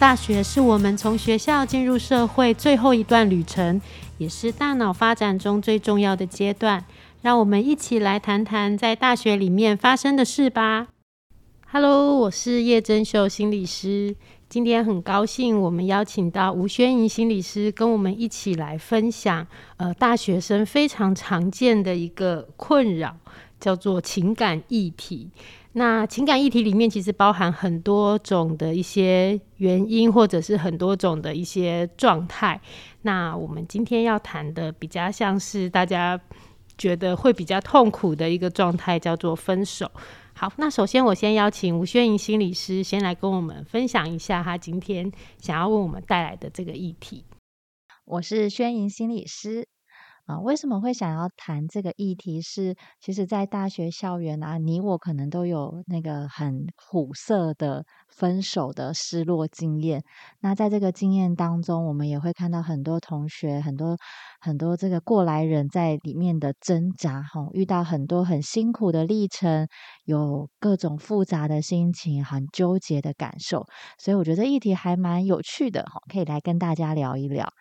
大学是我们从学校进入社会最后一段旅程，也是大脑发展中最重要的阶段。让我们一起来谈谈在大学里面发生的事吧。Hello，我是叶真秀心理师。今天很高兴，我们邀请到吴宣莹心理师跟我们一起来分享，呃，大学生非常常见的一个困扰，叫做情感议题。那情感议题里面其实包含很多种的一些原因，或者是很多种的一些状态。那我们今天要谈的比较像是大家觉得会比较痛苦的一个状态，叫做分手。好，那首先我先邀请吴宣莹心理师先来跟我们分享一下他今天想要为我们带来的这个议题。我是宣莹心理师。啊，为什么会想要谈这个议题？是其实，在大学校园啊，你我可能都有那个很苦涩的分手的失落经验。那在这个经验当中，我们也会看到很多同学、很多很多这个过来人在里面的挣扎，哈，遇到很多很辛苦的历程，有各种复杂的心情，很纠结的感受。所以，我觉得议题还蛮有趣的，哈，可以来跟大家聊一聊。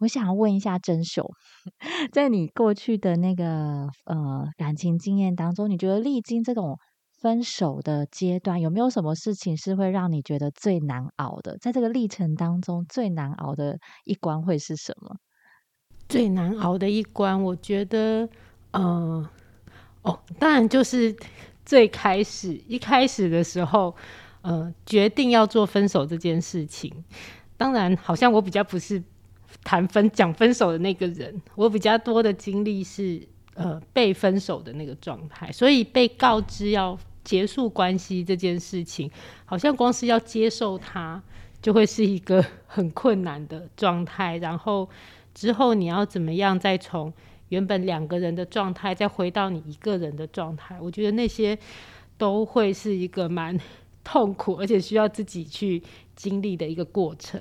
我想问一下珍秀，在你过去的那个呃感情经验当中，你觉得历经这种分手的阶段，有没有什么事情是会让你觉得最难熬的？在这个历程当中，最难熬的一关会是什么？最难熬的一关，我觉得，呃，哦，当然就是最开始一开始的时候，呃，决定要做分手这件事情。当然，好像我比较不是。谈分讲分手的那个人，我比较多的经历是呃被分手的那个状态，所以被告知要结束关系这件事情，好像光是要接受它，就会是一个很困难的状态。然后之后你要怎么样再从原本两个人的状态再回到你一个人的状态，我觉得那些都会是一个蛮痛苦，而且需要自己去经历的一个过程。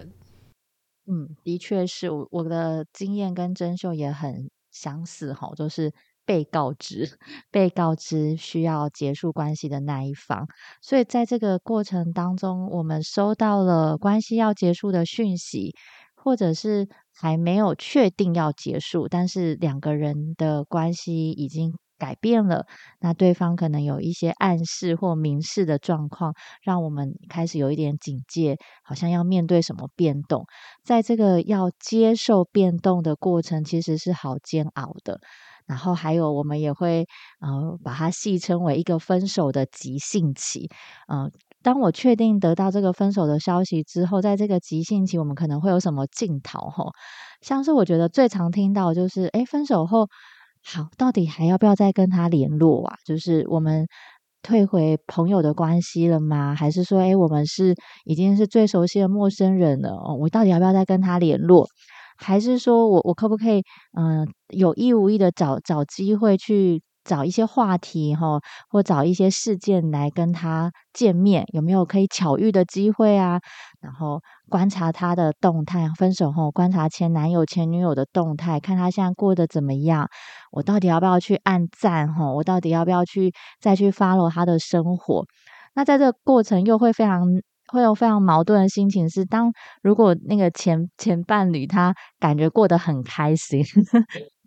嗯，的确是我我的经验跟真秀也很相似哈，就是被告知被告知需要结束关系的那一方，所以在这个过程当中，我们收到了关系要结束的讯息，或者是还没有确定要结束，但是两个人的关系已经。改变了，那对方可能有一些暗示或明示的状况，让我们开始有一点警戒，好像要面对什么变动。在这个要接受变动的过程，其实是好煎熬的。然后还有，我们也会呃把它戏称为一个分手的急性期。嗯，当我确定得到这个分手的消息之后，在这个急性期，我们可能会有什么镜头？哈，像是我觉得最常听到就是，哎，分手后。好，到底还要不要再跟他联络啊？就是我们退回朋友的关系了吗？还是说，哎，我们是已经是最熟悉的陌生人了？哦，我到底要不要再跟他联络？还是说我我可不可以，嗯，有意无意的找找机会去？找一些话题哈，或找一些事件来跟他见面，有没有可以巧遇的机会啊？然后观察他的动态，分手后观察前男友、前女友的动态，看他现在过得怎么样。我到底要不要去按赞哈？我到底要不要去再去 follow 他的生活？那在这个过程又会非常会有非常矛盾的心情，是当如果那个前前伴侣他感觉过得很开心。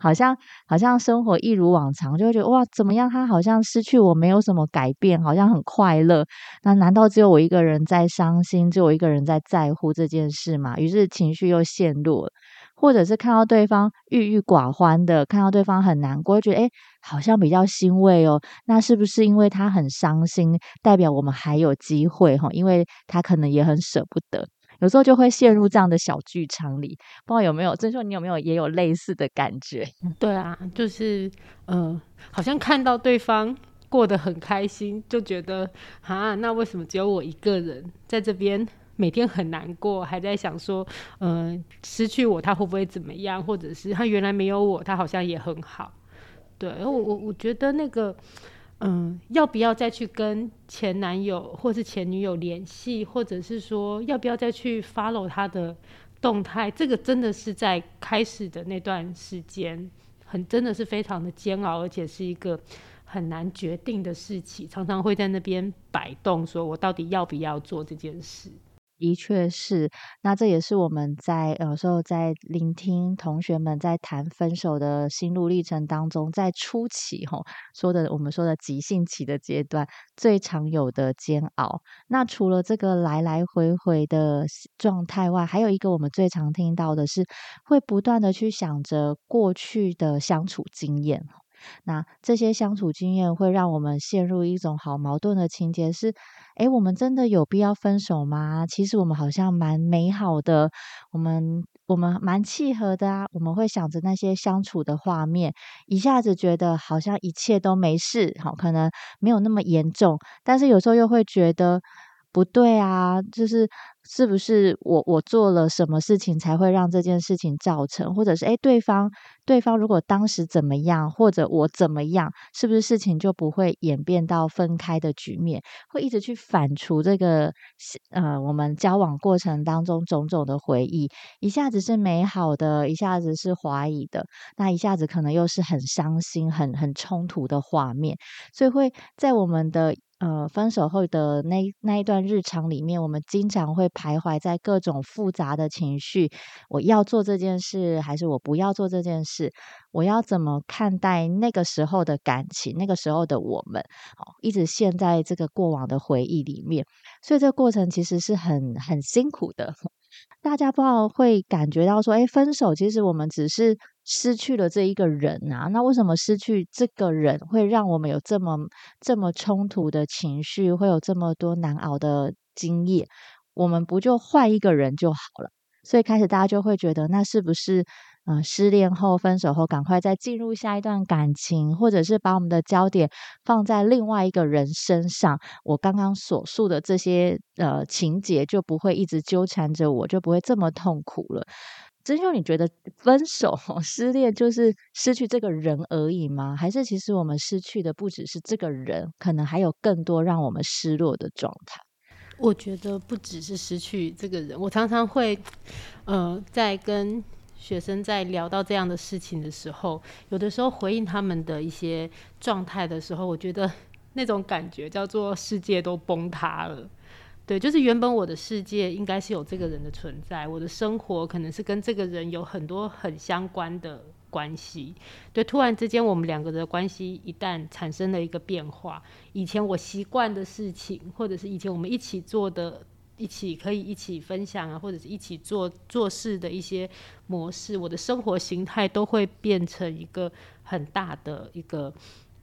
好像好像生活一如往常，就会觉得哇，怎么样？他好像失去我没有什么改变，好像很快乐。那难道只有我一个人在伤心，只有我一个人在在乎这件事吗？于是情绪又陷入了，或者是看到对方郁郁寡欢的，看到对方很难过，觉得诶好像比较欣慰哦。那是不是因为他很伤心，代表我们还有机会哈？因为他可能也很舍不得。有时候就会陷入这样的小剧场里，不知道有没有？郑秀，你有没有也有类似的感觉？对啊，就是呃，好像看到对方过得很开心，就觉得啊，那为什么只有我一个人在这边每天很难过，还在想说，嗯，失去我他会不会怎么样？或者是他原来没有我，他好像也很好。对，我我我觉得那个。嗯，要不要再去跟前男友或是前女友联系，或者是说要不要再去 follow 他的动态？这个真的是在开始的那段时间，很真的是非常的煎熬，而且是一个很难决定的事情，常常会在那边摆动，说我到底要不要做这件事。的确是，那这也是我们在有时候在聆听同学们在谈分手的心路历程当中，在初期吼说的我们说的急性期的阶段最常有的煎熬。那除了这个来来回回的状态外，还有一个我们最常听到的是会不断的去想着过去的相处经验。那这些相处经验会让我们陷入一种好矛盾的情节，是，诶，我们真的有必要分手吗？其实我们好像蛮美好的，我们我们蛮契合的啊。我们会想着那些相处的画面，一下子觉得好像一切都没事，好，可能没有那么严重，但是有时候又会觉得。不对啊，就是是不是我我做了什么事情才会让这件事情造成，或者是诶对方对方如果当时怎么样，或者我怎么样，是不是事情就不会演变到分开的局面？会一直去反刍这个呃我们交往过程当中种种的回忆，一下子是美好的，一下子是怀疑的，那一下子可能又是很伤心、很很冲突的画面，所以会在我们的。呃，分手后的那那一段日常里面，我们经常会徘徊在各种复杂的情绪。我要做这件事，还是我不要做这件事？我要怎么看待那个时候的感情？那个时候的我们，哦，一直陷在这个过往的回忆里面。所以这个过程其实是很很辛苦的。大家不知道会感觉到说，哎，分手其实我们只是失去了这一个人啊。那为什么失去这个人会让我们有这么这么冲突的情绪，会有这么多难熬的经验？我们不就换一个人就好了？所以开始大家就会觉得，那是不是？嗯，失恋后、分手后，赶快再进入下一段感情，或者是把我们的焦点放在另外一个人身上。我刚刚所述的这些呃情节，就不会一直纠缠着我，就不会这么痛苦了。真秀，你觉得分手、失恋就是失去这个人而已吗？还是其实我们失去的不只是这个人，可能还有更多让我们失落的状态？我觉得不只是失去这个人，我常常会呃在跟。学生在聊到这样的事情的时候，有的时候回应他们的一些状态的时候，我觉得那种感觉叫做世界都崩塌了。对，就是原本我的世界应该是有这个人的存在，我的生活可能是跟这个人有很多很相关的关系。对，突然之间我们两个的关系一旦产生了一个变化，以前我习惯的事情，或者是以前我们一起做的。一起可以一起分享啊，或者是一起做做事的一些模式，我的生活形态都会变成一个很大的一个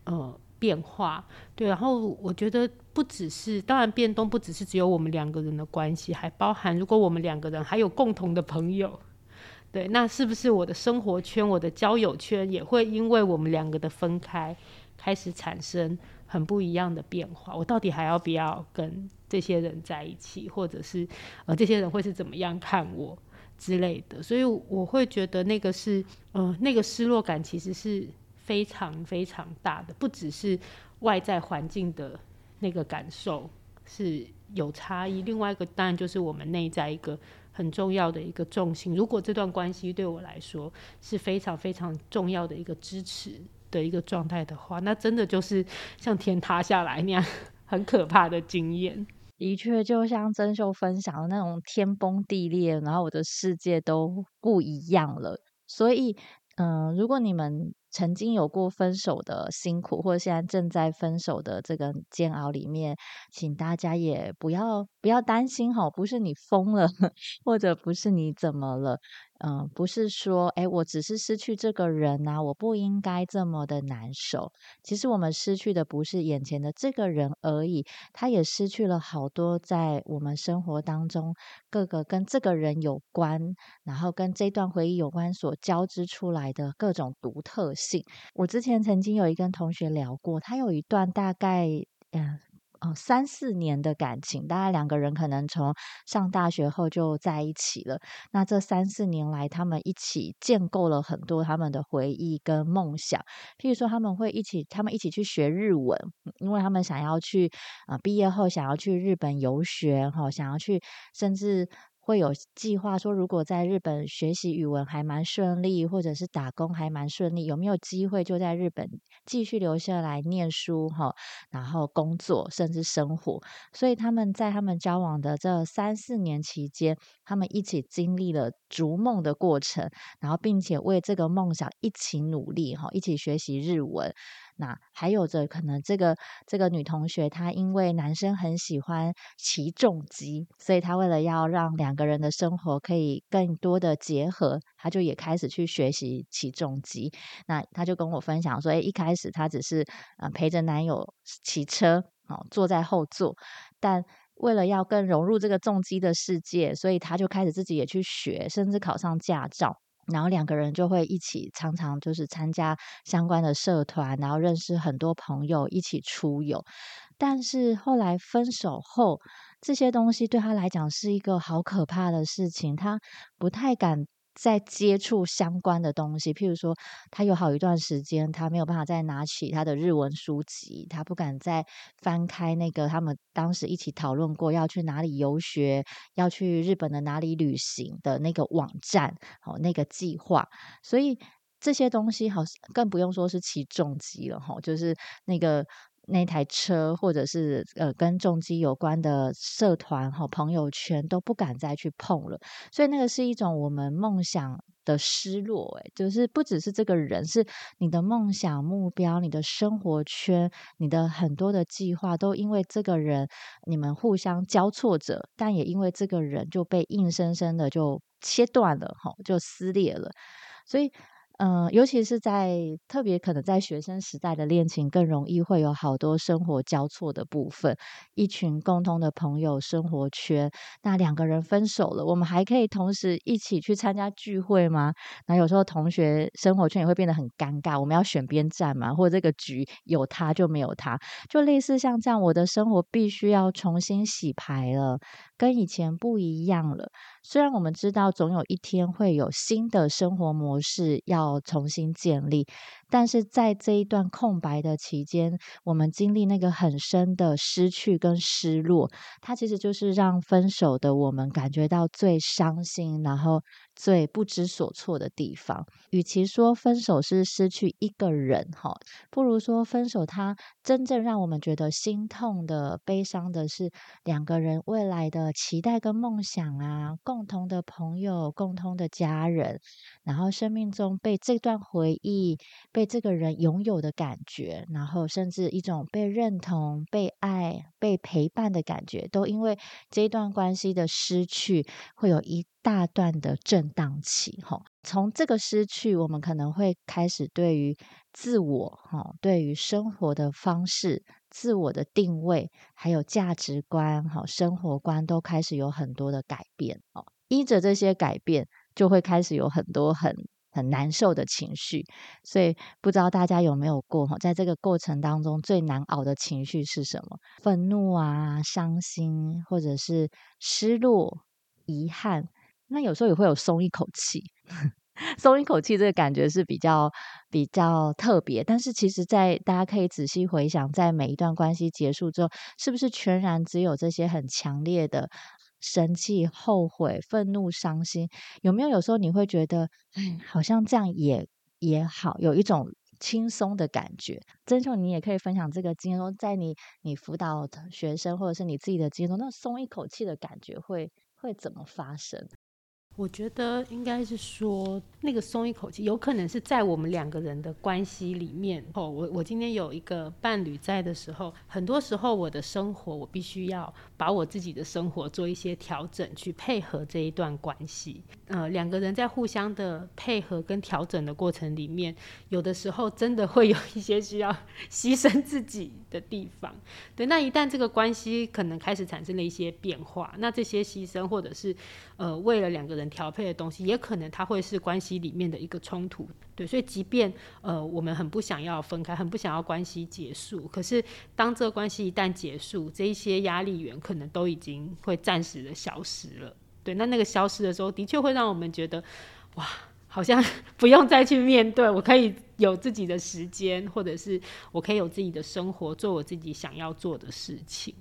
呃变化。对，然后我觉得不只是，当然变动不只是只有我们两个人的关系，还包含如果我们两个人还有共同的朋友，对，那是不是我的生活圈、我的交友圈也会因为我们两个的分开开始产生很不一样的变化？我到底还要不要跟？这些人在一起，或者是呃，这些人会是怎么样看我之类的，所以我会觉得那个是呃，那个失落感其实是非常非常大的，不只是外在环境的那个感受是有差异，另外一个当然就是我们内在一个很重要的一个重心。如果这段关系对我来说是非常非常重要的一个支持的一个状态的话，那真的就是像天塌下来那样很可怕的经验。的确，就像珍秀分享的那种天崩地裂，然后我的世界都不一样了。所以，嗯，如果你们曾经有过分手的辛苦，或者现在正在分手的这个煎熬里面，请大家也不要不要担心哈，不是你疯了，或者不是你怎么了。嗯，不是说，哎，我只是失去这个人呐，我不应该这么的难受。其实我们失去的不是眼前的这个人而已，他也失去了好多在我们生活当中各个跟这个人有关，然后跟这段回忆有关所交织出来的各种独特性。我之前曾经有一跟同学聊过，他有一段大概，嗯。哦，三四年的感情，大概两个人可能从上大学后就在一起了。那这三四年来，他们一起建构了很多他们的回忆跟梦想。譬如说，他们会一起，他们一起去学日文，因为他们想要去啊，毕业后想要去日本游学，哈，想要去，甚至会有计划说，如果在日本学习语文还蛮顺利，或者是打工还蛮顺利，有没有机会就在日本继续留下来念书哈，然后工作甚至生活。所以他们在他们交往的这三四年期间，他们一起经历了逐梦的过程，然后并且为这个梦想一起努力哈，一起学习日文。那还有着可能这个这个女同学，她因为男生很喜欢骑重机，所以她为了要让两个人的生活可以更多的结合，她就也开始去学习骑重机。那她就跟我分享说，哎，一开始她只是呃陪着男友骑车，哦，坐在后座，但为了要更融入这个重机的世界，所以她就开始自己也去学，甚至考上驾照。然后两个人就会一起，常常就是参加相关的社团，然后认识很多朋友，一起出游。但是后来分手后，这些东西对他来讲是一个好可怕的事情，他不太敢。在接触相关的东西，譬如说，他有好一段时间，他没有办法再拿起他的日文书籍，他不敢再翻开那个他们当时一起讨论过要去哪里游学，要去日本的哪里旅行的那个网站，哦，那个计划。所以这些东西，好，更不用说是起重机了，哈，就是那个。那台车，或者是呃跟重机有关的社团和朋友圈都不敢再去碰了，所以那个是一种我们梦想的失落。诶就是不只是这个人，是你的梦想目标、你的生活圈、你的很多的计划，都因为这个人，你们互相交错着，但也因为这个人就被硬生生的就切断了，哈，就撕裂了，所以。嗯，尤其是在特别可能在学生时代的恋情，更容易会有好多生活交错的部分，一群共同的朋友生活圈。那两个人分手了，我们还可以同时一起去参加聚会吗？那有时候同学生活圈也会变得很尴尬，我们要选边站嘛，或者这个局有他就没有他，就类似像这样，我的生活必须要重新洗牌了，跟以前不一样了。虽然我们知道总有一天会有新的生活模式要重新建立，但是在这一段空白的期间，我们经历那个很深的失去跟失落，它其实就是让分手的我们感觉到最伤心，然后。最不知所措的地方，与其说分手是失去一个人，哈，不如说分手，它真正让我们觉得心痛的、悲伤的是两个人未来的期待跟梦想啊，共同的朋友、共同的家人，然后生命中被这段回忆、被这个人拥有的感觉，然后甚至一种被认同、被爱、被陪伴的感觉，都因为这一段关系的失去，会有一。大段的震荡期，哈，从这个失去，我们可能会开始对于自我，哈，对于生活的方式、自我的定位，还有价值观，哈，生活观都开始有很多的改变，哦，依着这些改变，就会开始有很多很很难受的情绪，所以不知道大家有没有过，哈，在这个过程当中最难熬的情绪是什么？愤怒啊，伤心，或者是失落、遗憾。那有时候也会有松一口气，松一口气这个感觉是比较比较特别。但是其实，在大家可以仔细回想，在每一段关系结束之后，是不是全然只有这些很强烈的生气、后悔、愤怒、伤心？有没有有时候你会觉得，哎，好像这样也也好，有一种轻松的感觉？真秀，你也可以分享这个经验，说在你你辅导学生或者是你自己的经验中，那松一口气的感觉会会怎么发生？我觉得应该是说，那个松一口气，有可能是在我们两个人的关系里面。哦，我我今天有一个伴侣在的时候，很多时候我的生活，我必须要把我自己的生活做一些调整，去配合这一段关系。呃，两个人在互相的配合跟调整的过程里面，有的时候真的会有一些需要牺牲自己的地方。对，那一旦这个关系可能开始产生了一些变化，那这些牺牲或者是呃，为了两个人。调配的东西，也可能它会是关系里面的一个冲突，对，所以即便呃我们很不想要分开，很不想要关系结束，可是当这个关系一旦结束，这一些压力源可能都已经会暂时的消失了，对，那那个消失的时候，的确会让我们觉得，哇，好像 不用再去面对，我可以有自己的时间，或者是我可以有自己的生活，做我自己想要做的事情。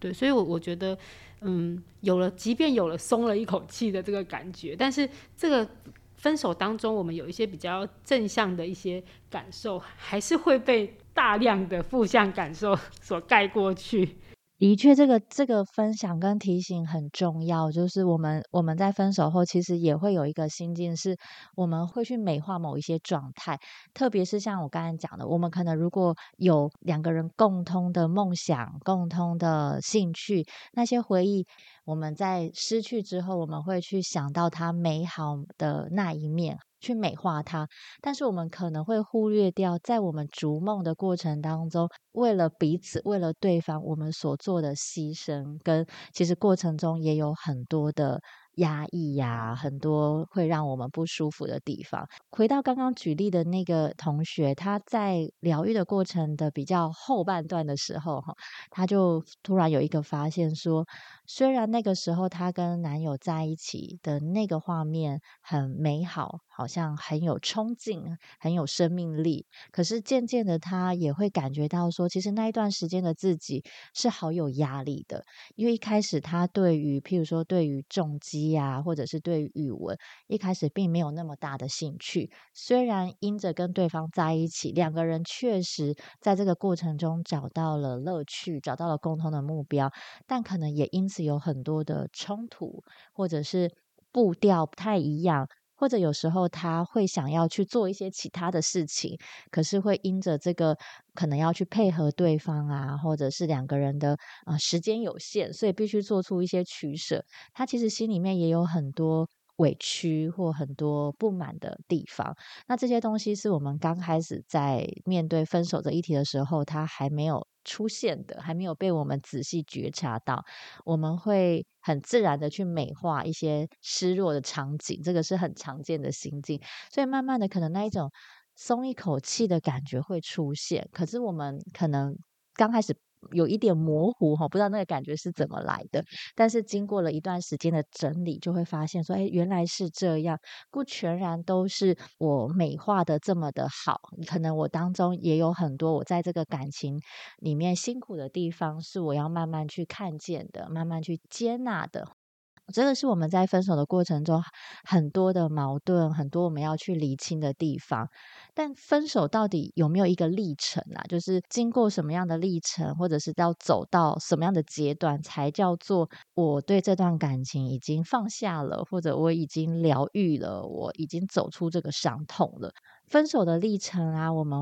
对，所以，我我觉得，嗯，有了，即便有了松了一口气的这个感觉，但是这个分手当中，我们有一些比较正向的一些感受，还是会被大量的负向感受所盖过去。的确，这个这个分享跟提醒很重要。就是我们我们在分手后，其实也会有一个心境，是我们会去美化某一些状态。特别是像我刚才讲的，我们可能如果有两个人共通的梦想、共通的兴趣，那些回忆，我们在失去之后，我们会去想到它美好的那一面。去美化它，但是我们可能会忽略掉，在我们逐梦的过程当中，为了彼此，为了对方，我们所做的牺牲，跟其实过程中也有很多的。压抑呀，很多会让我们不舒服的地方。回到刚刚举例的那个同学，他在疗愈的过程的比较后半段的时候，哈，他就突然有一个发现，说虽然那个时候他跟男友在一起的那个画面很美好，好像很有冲劲，很有生命力，可是渐渐的他也会感觉到说，其实那一段时间的自己是好有压力的，因为一开始他对于譬如说对于重击。呀，或者是对于语文一开始并没有那么大的兴趣，虽然因着跟对方在一起，两个人确实在这个过程中找到了乐趣，找到了共同的目标，但可能也因此有很多的冲突，或者是步调不太一样。或者有时候他会想要去做一些其他的事情，可是会因着这个可能要去配合对方啊，或者是两个人的啊时间有限，所以必须做出一些取舍。他其实心里面也有很多。委屈或很多不满的地方，那这些东西是我们刚开始在面对分手这一题的时候，他还没有出现的，还没有被我们仔细觉察到。我们会很自然的去美化一些失落的场景，这个是很常见的心境。所以慢慢的，可能那一种松一口气的感觉会出现。可是我们可能刚开始。有一点模糊哈，不知道那个感觉是怎么来的。但是经过了一段时间的整理，就会发现说，哎，原来是这样，不全然都是我美化的这么的好。可能我当中也有很多我在这个感情里面辛苦的地方，是我要慢慢去看见的，慢慢去接纳的。这个是我们在分手的过程中很多的矛盾，很多我们要去厘清的地方。但分手到底有没有一个历程啊？就是经过什么样的历程，或者是要走到什么样的阶段，才叫做我对这段感情已经放下了，或者我已经疗愈了，我已经走出这个伤痛了。分手的历程啊，我们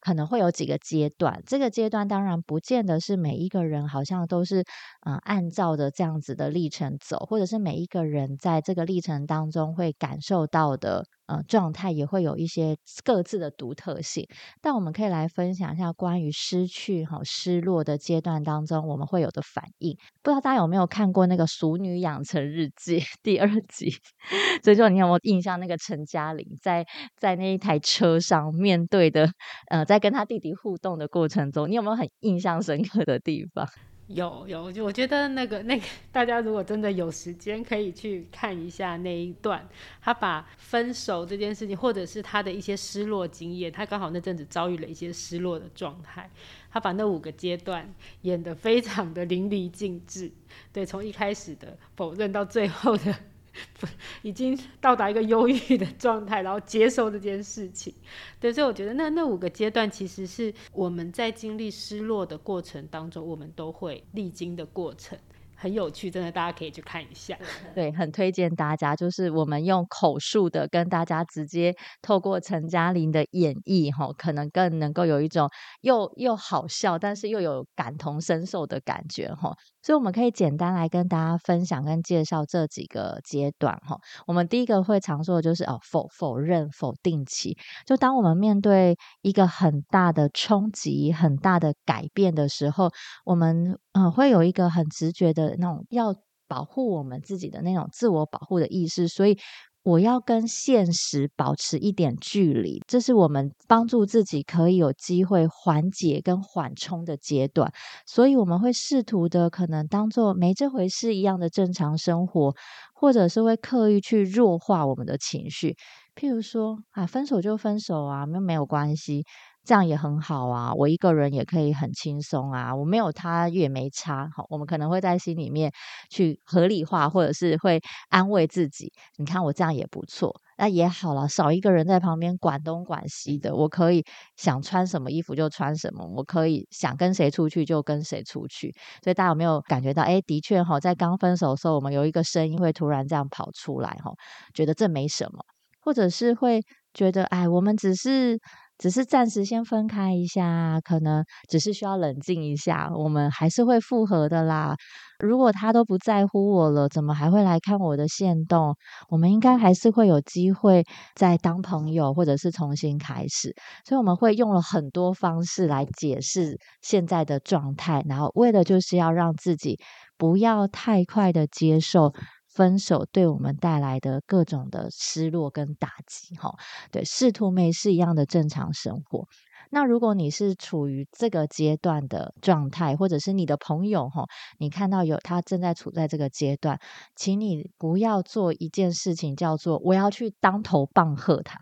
可能会有几个阶段。这个阶段当然不见得是每一个人好像都是嗯按照着这样子的历程走，或者是每一个人在这个历程当中会感受到的。呃，状态也会有一些各自的独特性，但我们可以来分享一下关于失去、哈失落的阶段当中，我们会有的反应。不知道大家有没有看过那个《熟女养成日记》第二集？所以说，你有没有印象？那个陈嘉玲在在那一台车上面对的，呃，在跟他弟弟互动的过程中，你有没有很印象深刻的地方？有有，就我觉得那个那个，大家如果真的有时间，可以去看一下那一段。他把分手这件事情，或者是他的一些失落经验，他刚好那阵子遭遇了一些失落的状态，他把那五个阶段演得非常的淋漓尽致。对，从一开始的否认到最后的。已经到达一个忧郁的状态，然后接受这件事情。对，所以我觉得那那五个阶段其实是我们在经历失落的过程当中，我们都会历经的过程。很有趣，真的，大家可以去看一下。对，很推荐大家，就是我们用口述的跟大家直接透过陈嘉玲的演绎，哈，可能更能够有一种又又好笑，但是又有感同身受的感觉，哈。所以我们可以简单来跟大家分享跟介绍这几个阶段，哈。我们第一个会常说的就是哦，否否认否定期，就当我们面对一个很大的冲击、很大的改变的时候，我们嗯会有一个很直觉的。那种要保护我们自己的那种自我保护的意识，所以我要跟现实保持一点距离，这是我们帮助自己可以有机会缓解跟缓冲的阶段。所以我们会试图的可能当做没这回事一样的正常生活，或者是会刻意去弱化我们的情绪。譬如说啊，分手就分手啊，那没有关系。这样也很好啊，我一个人也可以很轻松啊，我没有他也没差。好，我们可能会在心里面去合理化，或者是会安慰自己。你看我这样也不错，那也好了，少一个人在旁边管东管西的，我可以想穿什么衣服就穿什么，我可以想跟谁出去就跟谁出去。所以大家有没有感觉到？哎，的确哈，在刚分手的时候，我们有一个声音会突然这样跑出来哈，觉得这没什么，或者是会觉得哎，我们只是。只是暂时先分开一下，可能只是需要冷静一下，我们还是会复合的啦。如果他都不在乎我了，怎么还会来看我的线动？我们应该还是会有机会再当朋友，或者是重新开始。所以我们会用了很多方式来解释现在的状态，然后为的就是要让自己不要太快的接受。分手对我们带来的各种的失落跟打击，哈，对，试图没事一样的正常生活。那如果你是处于这个阶段的状态，或者是你的朋友，哈，你看到有他正在处在这个阶段，请你不要做一件事情，叫做我要去当头棒喝他。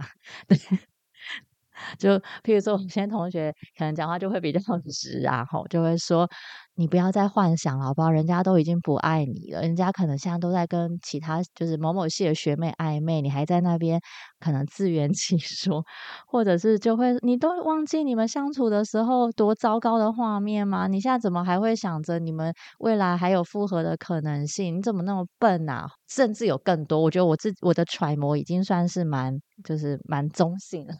对，就譬如说，我们现在同学可能讲话就会比较 直啊，吼，就会说。你不要再幻想了，好不好？人家都已经不爱你了，人家可能现在都在跟其他就是某某系的学妹暧昧，你还在那边可能自圆其说，或者是就会你都忘记你们相处的时候多糟糕的画面吗？你现在怎么还会想着你们未来还有复合的可能性？你怎么那么笨啊？甚至有更多，我觉得我自我的揣摩已经算是蛮就是蛮中性了。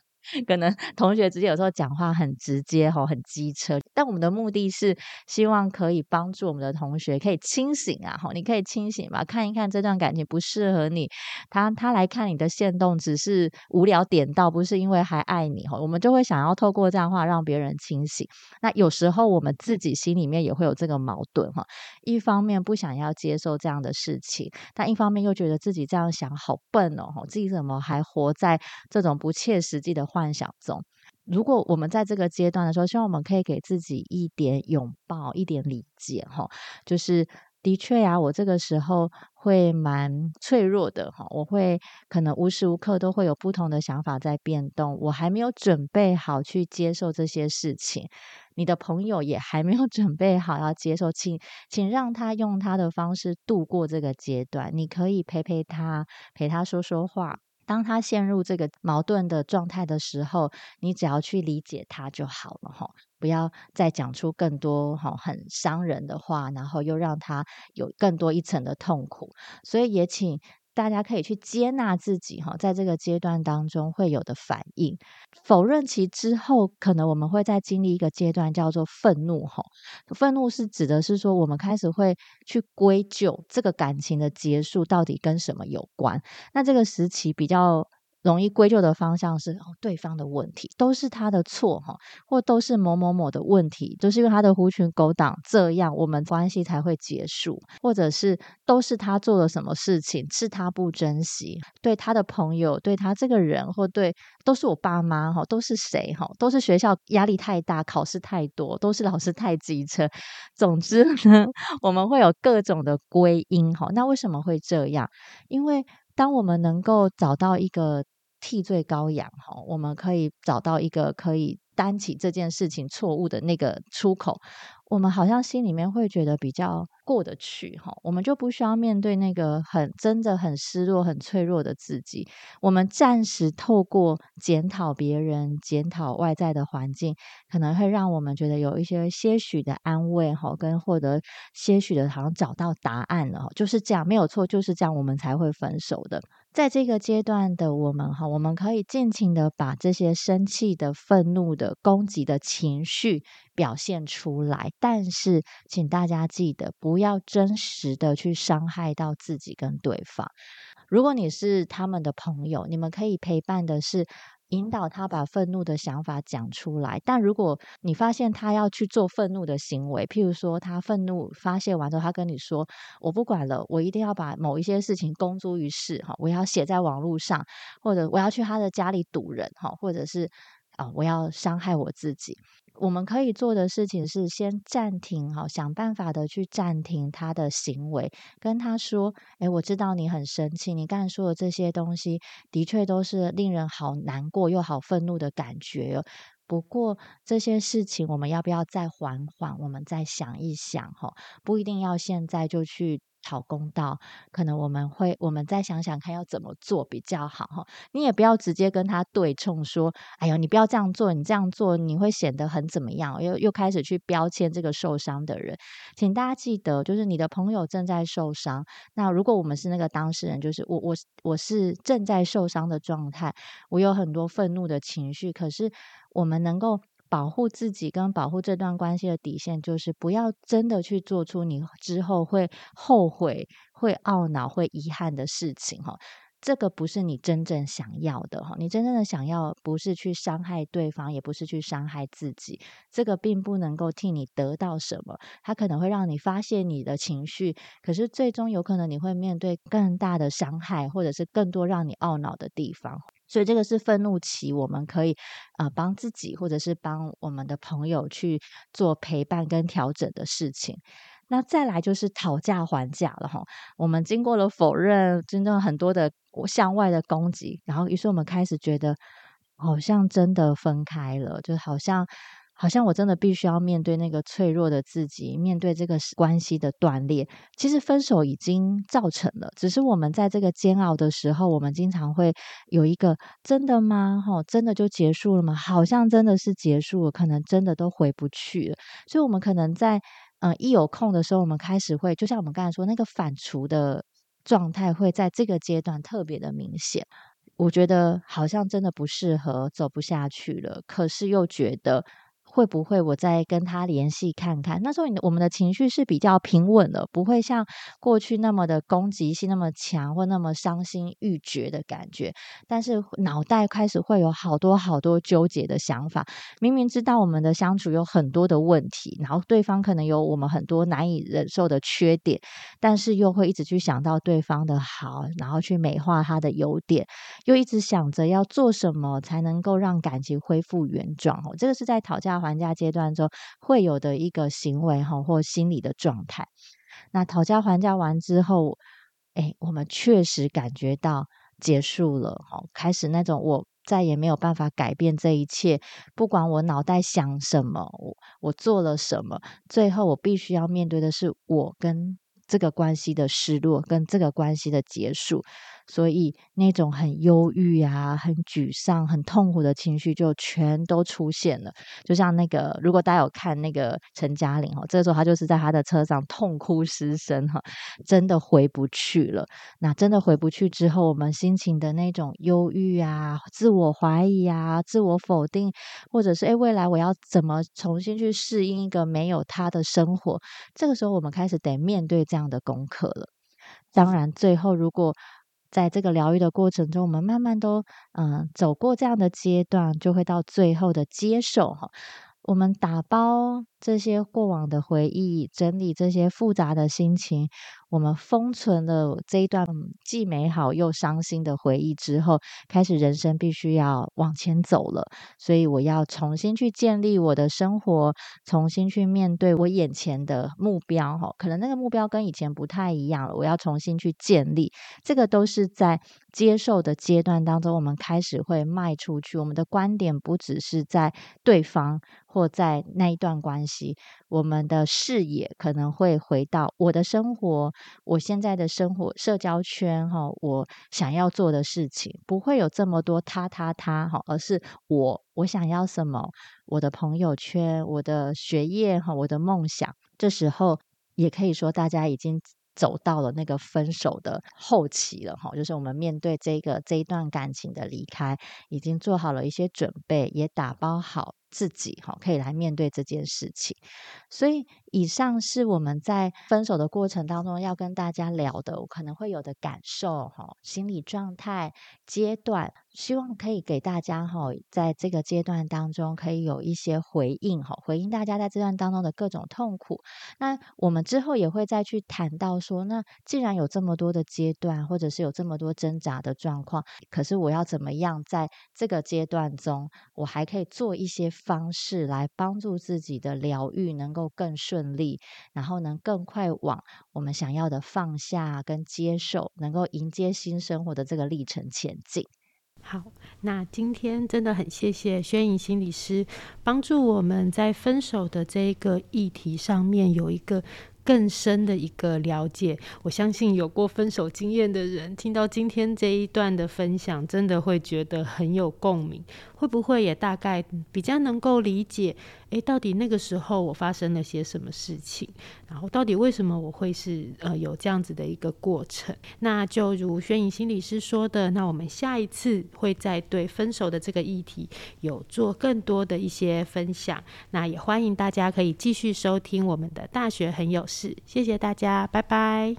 可能同学之间有时候讲话很直接吼，很机车，但我们的目的是希望可以帮助我们的同学可以清醒啊，吼，你可以清醒吧，看一看这段感情不适合你，他他来看你的线动只是无聊点到，不是因为还爱你吼，我们就会想要透过这样话让别人清醒。那有时候我们自己心里面也会有这个矛盾哈，一方面不想要接受这样的事情，但一方面又觉得自己这样想好笨哦，自己怎么还活在这种不切实际的。幻想中，如果我们在这个阶段的时候，希望我们可以给自己一点拥抱，一点理解，哈，就是的确呀，我这个时候会蛮脆弱的，哈，我会可能无时无刻都会有不同的想法在变动，我还没有准备好去接受这些事情，你的朋友也还没有 准备好要接受，请请让他用他的方式度过这个阶段，你可以陪陪他，陪他说说话。当他陷入这个矛盾的状态的时候，你只要去理解他就好了哈，不要再讲出更多哈很伤人的话，然后又让他有更多一层的痛苦。所以也请。大家可以去接纳自己哈，在这个阶段当中会有的反应，否认其之后，可能我们会再经历一个阶段叫做愤怒哈。愤怒是指的是说，我们开始会去归咎这个感情的结束到底跟什么有关。那这个时期比较。容易归咎的方向是哦，对方的问题都是他的错哈，或都是某某某的问题，都是因为他的狐群狗党这样，我们关系才会结束，或者是都是他做了什么事情，是他不珍惜，对他的朋友，对他这个人，或对都是我爸妈哈，都是谁哈，都是学校压力太大，考试太多，都是老师太机车。总之呢，我们会有各种的归因哈。那为什么会这样？因为当我们能够找到一个替罪羔羊，哈，我们可以找到一个可以担起这件事情错误的那个出口。我们好像心里面会觉得比较过得去哈，我们就不需要面对那个很真的很失落、很脆弱的自己。我们暂时透过检讨别人、检讨外在的环境，可能会让我们觉得有一些些许的安慰哈，跟获得些许的好像找到答案了，就是这样，没有错，就是这样，我们才会分手的。在这个阶段的我们哈，我们可以尽情的把这些生气的、愤怒的、攻击的情绪表现出来，但是请大家记得，不要真实的去伤害到自己跟对方。如果你是他们的朋友，你们可以陪伴的是。引导他把愤怒的想法讲出来，但如果你发现他要去做愤怒的行为，譬如说他愤怒发泄完之后，他跟你说：“我不管了，我一定要把某一些事情公诸于世，哈，我要写在网络上，或者我要去他的家里堵人，哈，或者是啊，我要伤害我自己。”我们可以做的事情是先暂停，哈，想办法的去暂停他的行为，跟他说：“哎，我知道你很生气，你刚才说的这些东西的确都是令人好难过又好愤怒的感觉。”不过这些事情，我们要不要再缓缓？我们再想一想哈，不一定要现在就去。讨公道，可能我们会，我们再想想看要怎么做比较好哈。你也不要直接跟他对冲说，哎呦，你不要这样做，你这样做你会显得很怎么样？又又开始去标签这个受伤的人。请大家记得，就是你的朋友正在受伤。那如果我们是那个当事人，就是我我我是正在受伤的状态，我有很多愤怒的情绪，可是我们能够。保护自己跟保护这段关系的底线，就是不要真的去做出你之后会后悔、会懊恼、会遗憾的事情哈。这个不是你真正想要的哈。你真正的想要不是去伤害对方，也不是去伤害自己。这个并不能够替你得到什么，它可能会让你发泄你的情绪，可是最终有可能你会面对更大的伤害，或者是更多让你懊恼的地方。所以这个是愤怒期，我们可以呃帮自己，或者是帮我们的朋友去做陪伴跟调整的事情。那再来就是讨价还价了哈。我们经过了否认，真正很多的向外的攻击，然后于是我们开始觉得好像真的分开了，就好像。好像我真的必须要面对那个脆弱的自己，面对这个关系的断裂。其实分手已经造成了，只是我们在这个煎熬的时候，我们经常会有一个真的吗？哈，真的就结束了吗？好像真的是结束了，可能真的都回不去了。所以，我们可能在嗯一有空的时候，我们开始会，就像我们刚才说，那个反刍的状态会在这个阶段特别的明显。我觉得好像真的不适合，走不下去了，可是又觉得。会不会我再跟他联系看看？那时候你我们的情绪是比较平稳的，不会像过去那么的攻击性那么强，或那么伤心欲绝的感觉。但是脑袋开始会有好多好多纠结的想法。明明知道我们的相处有很多的问题，然后对方可能有我们很多难以忍受的缺点，但是又会一直去想到对方的好，然后去美化他的优点，又一直想着要做什么才能够让感情恢复原状。哦，这个是在讨价。还价阶段中会有的一个行为哈，或心理的状态。那讨价还价完之后，哎，我们确实感觉到结束了哈，开始那种我再也没有办法改变这一切，不管我脑袋想什么，我我做了什么，最后我必须要面对的是我跟这个关系的失落，跟这个关系的结束。所以那种很忧郁啊、很沮丧、很痛苦的情绪就全都出现了。就像那个，如果大家有看那个陈嘉玲哈，这个时候他就是在他的车上痛哭失声哈，真的回不去了。那真的回不去之后，我们心情的那种忧郁啊、自我怀疑啊、自我否定，或者是诶未来我要怎么重新去适应一个没有他的生活？这个时候我们开始得面对这样的功课了。当然，最后如果在这个疗愈的过程中，我们慢慢都嗯走过这样的阶段，就会到最后的接受哈。我们打包这些过往的回忆，整理这些复杂的心情。我们封存了这一段既美好又伤心的回忆之后，开始人生必须要往前走了。所以我要重新去建立我的生活，重新去面对我眼前的目标。哈，可能那个目标跟以前不太一样了。我要重新去建立，这个都是在接受的阶段当中，我们开始会迈出去。我们的观点不只是在对方或在那一段关系，我们的视野可能会回到我的生活。我现在的生活社交圈哈，我想要做的事情不会有这么多他他他哈，而是我我想要什么，我的朋友圈，我的学业哈，我的梦想。这时候也可以说，大家已经走到了那个分手的后期了哈，就是我们面对这个这一段感情的离开，已经做好了一些准备，也打包好。自己哈可以来面对这件事情，所以以上是我们在分手的过程当中要跟大家聊的，我可能会有的感受哈，心理状态阶段，希望可以给大家哈，在这个阶段当中可以有一些回应哈，回应大家在这段当中的各种痛苦。那我们之后也会再去谈到说，那既然有这么多的阶段，或者是有这么多挣扎的状况，可是我要怎么样在这个阶段中，我还可以做一些。方式来帮助自己的疗愈能够更顺顺利，然后能更快往我们想要的放下跟接受，能够迎接新生活的这个历程前进。好，那今天真的很谢谢宣颖心理师帮助我们在分手的这一个议题上面有一个。更深的一个了解，我相信有过分手经验的人，听到今天这一段的分享，真的会觉得很有共鸣。会不会也大概比较能够理解？诶，到底那个时候我发生了些什么事情？然后到底为什么我会是呃有这样子的一个过程？那就如宣颖心理师说的，那我们下一次会再对分手的这个议题有做更多的一些分享。那也欢迎大家可以继续收听我们的大学很有事。谢谢大家，拜拜。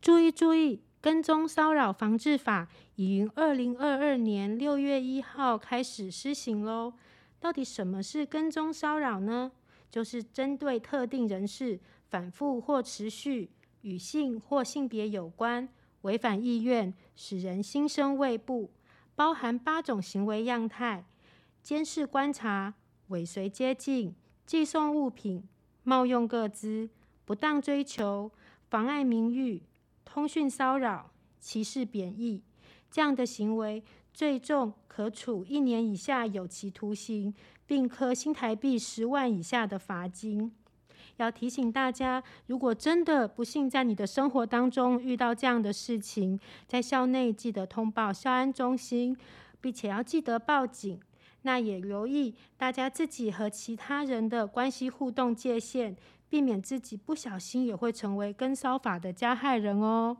注意注意，跟踪骚扰防治法。已于二零二二年六月一号开始施行喽。到底什么是跟踪骚扰呢？就是针对特定人士反复或持续与性或性别有关、违反意愿、使人心生畏怖，包含八种行为样态：监视、观察、尾随、接近、寄送物品、冒用个资、不当追求、妨碍名誉、通讯骚扰、歧视、贬义。这样的行为最重可处一年以下有期徒刑，并科新台币十万以下的罚金。要提醒大家，如果真的不幸在你的生活当中遇到这样的事情，在校内记得通报校安中心，并且要记得报警。那也留意大家自己和其他人的关系互动界限，避免自己不小心也会成为跟骚法的加害人哦。